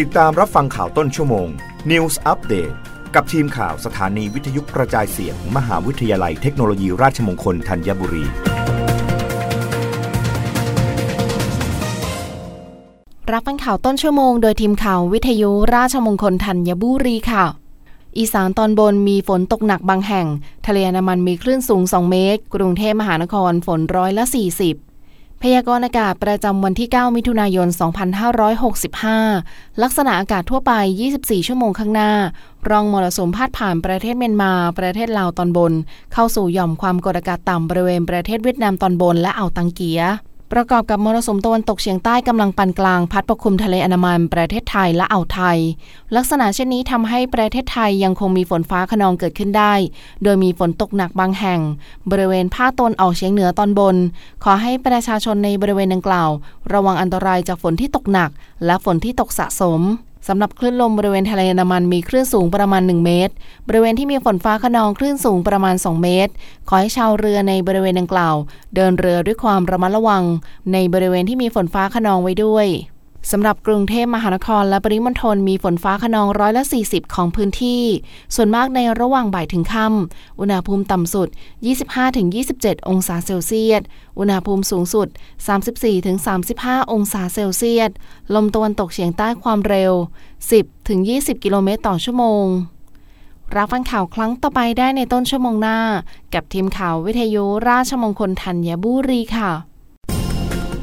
ติดตามรับฟังข่าวต้นชั่วโมง News Update กับทีมข่าวสถานีวิทยุกระจายเสียงมมหาวิทยาลัยเทคโนโลยีราชมงคลธัญบุรี รับฟังข่าวต้นชั่วโมง โดยทีมข่าววิทยุราชมงคลธัญบุรีค่ะ อีสานตอนบนมีฝนตกหนักบางแห่ง ทะเลอันดามันมีคลื่นสูง 2 เมตร กรุงเทพมหานครฝนร้อยละ 40 พยากรณ์อากาศประจำวันที่ 9 มิถุนายน 2565 ลักษณะอากาศทั่วไป 24 ชั่วโมงข้างหน้า รองมรสุมพาดผ่านประเทศเมียนมา ประเทศลาวตอนบน เข้าสู่หย่อมความกดอากาศต่ำบริเวณประเทศเวียดนามตอนบนและอ่าวตังเกีย ประกอบกับมรสุมตะวันตกเฉียงใต้กำลังปานกลางพัดปกคลุมทะเลอันดามันประเทศไทยและอ่าวไทย ลักษณะเช่นนี้ทำให้ประเทศไทยยังคงมีฝนฟ้าขนองเกิดขึ้นได้ โดยมีฝนตกหนักบางแห่ง บริเวณภาคตะวันออกเฉียงเหนือตอนบน ขอให้ประชาชนในบริเวณดังกล่าว ระวังอันตรายจากฝนที่ตกหนัก และฝนที่ตกสะสม สำหรับคลื่นลมบริเวณทะเลอันดามันมีคลื่นสูงประมาณ 1 เมตร บริเวณที่มีฝนฟ้าขนองคลื่นสูงประมาณ 2 เมตร ขอให้ชาวเรือในบริเวณดังกล่าว เดินเรือด้วยความระมัดระวัง ในบริเวณที่มีฝนฟ้าขนองไว้ด้วย สำหรับกรุงเทพมหานครและปริมณฑลมีฝนฟ้าขนองร้อยละ40 ของพื้นที่ ส่วนมากในระหว่างบ่ายถึงค่ำ อุณหภูมิต่ำสุด 25-27 องศาเซลเซียส อุณหภูมิสูงสุด 34-35 องศาเซลเซียส ลมตะวันตกเฉียงใต้ความเร็ว 10-20 กิโลเมตรต่อชั่วโมง รับฟังข่าวครั้งต่อไปได้ในต้นชั่วโมงหน้า กับทีมข่าววิทยุราชมงคลธัญบุรีค่ะ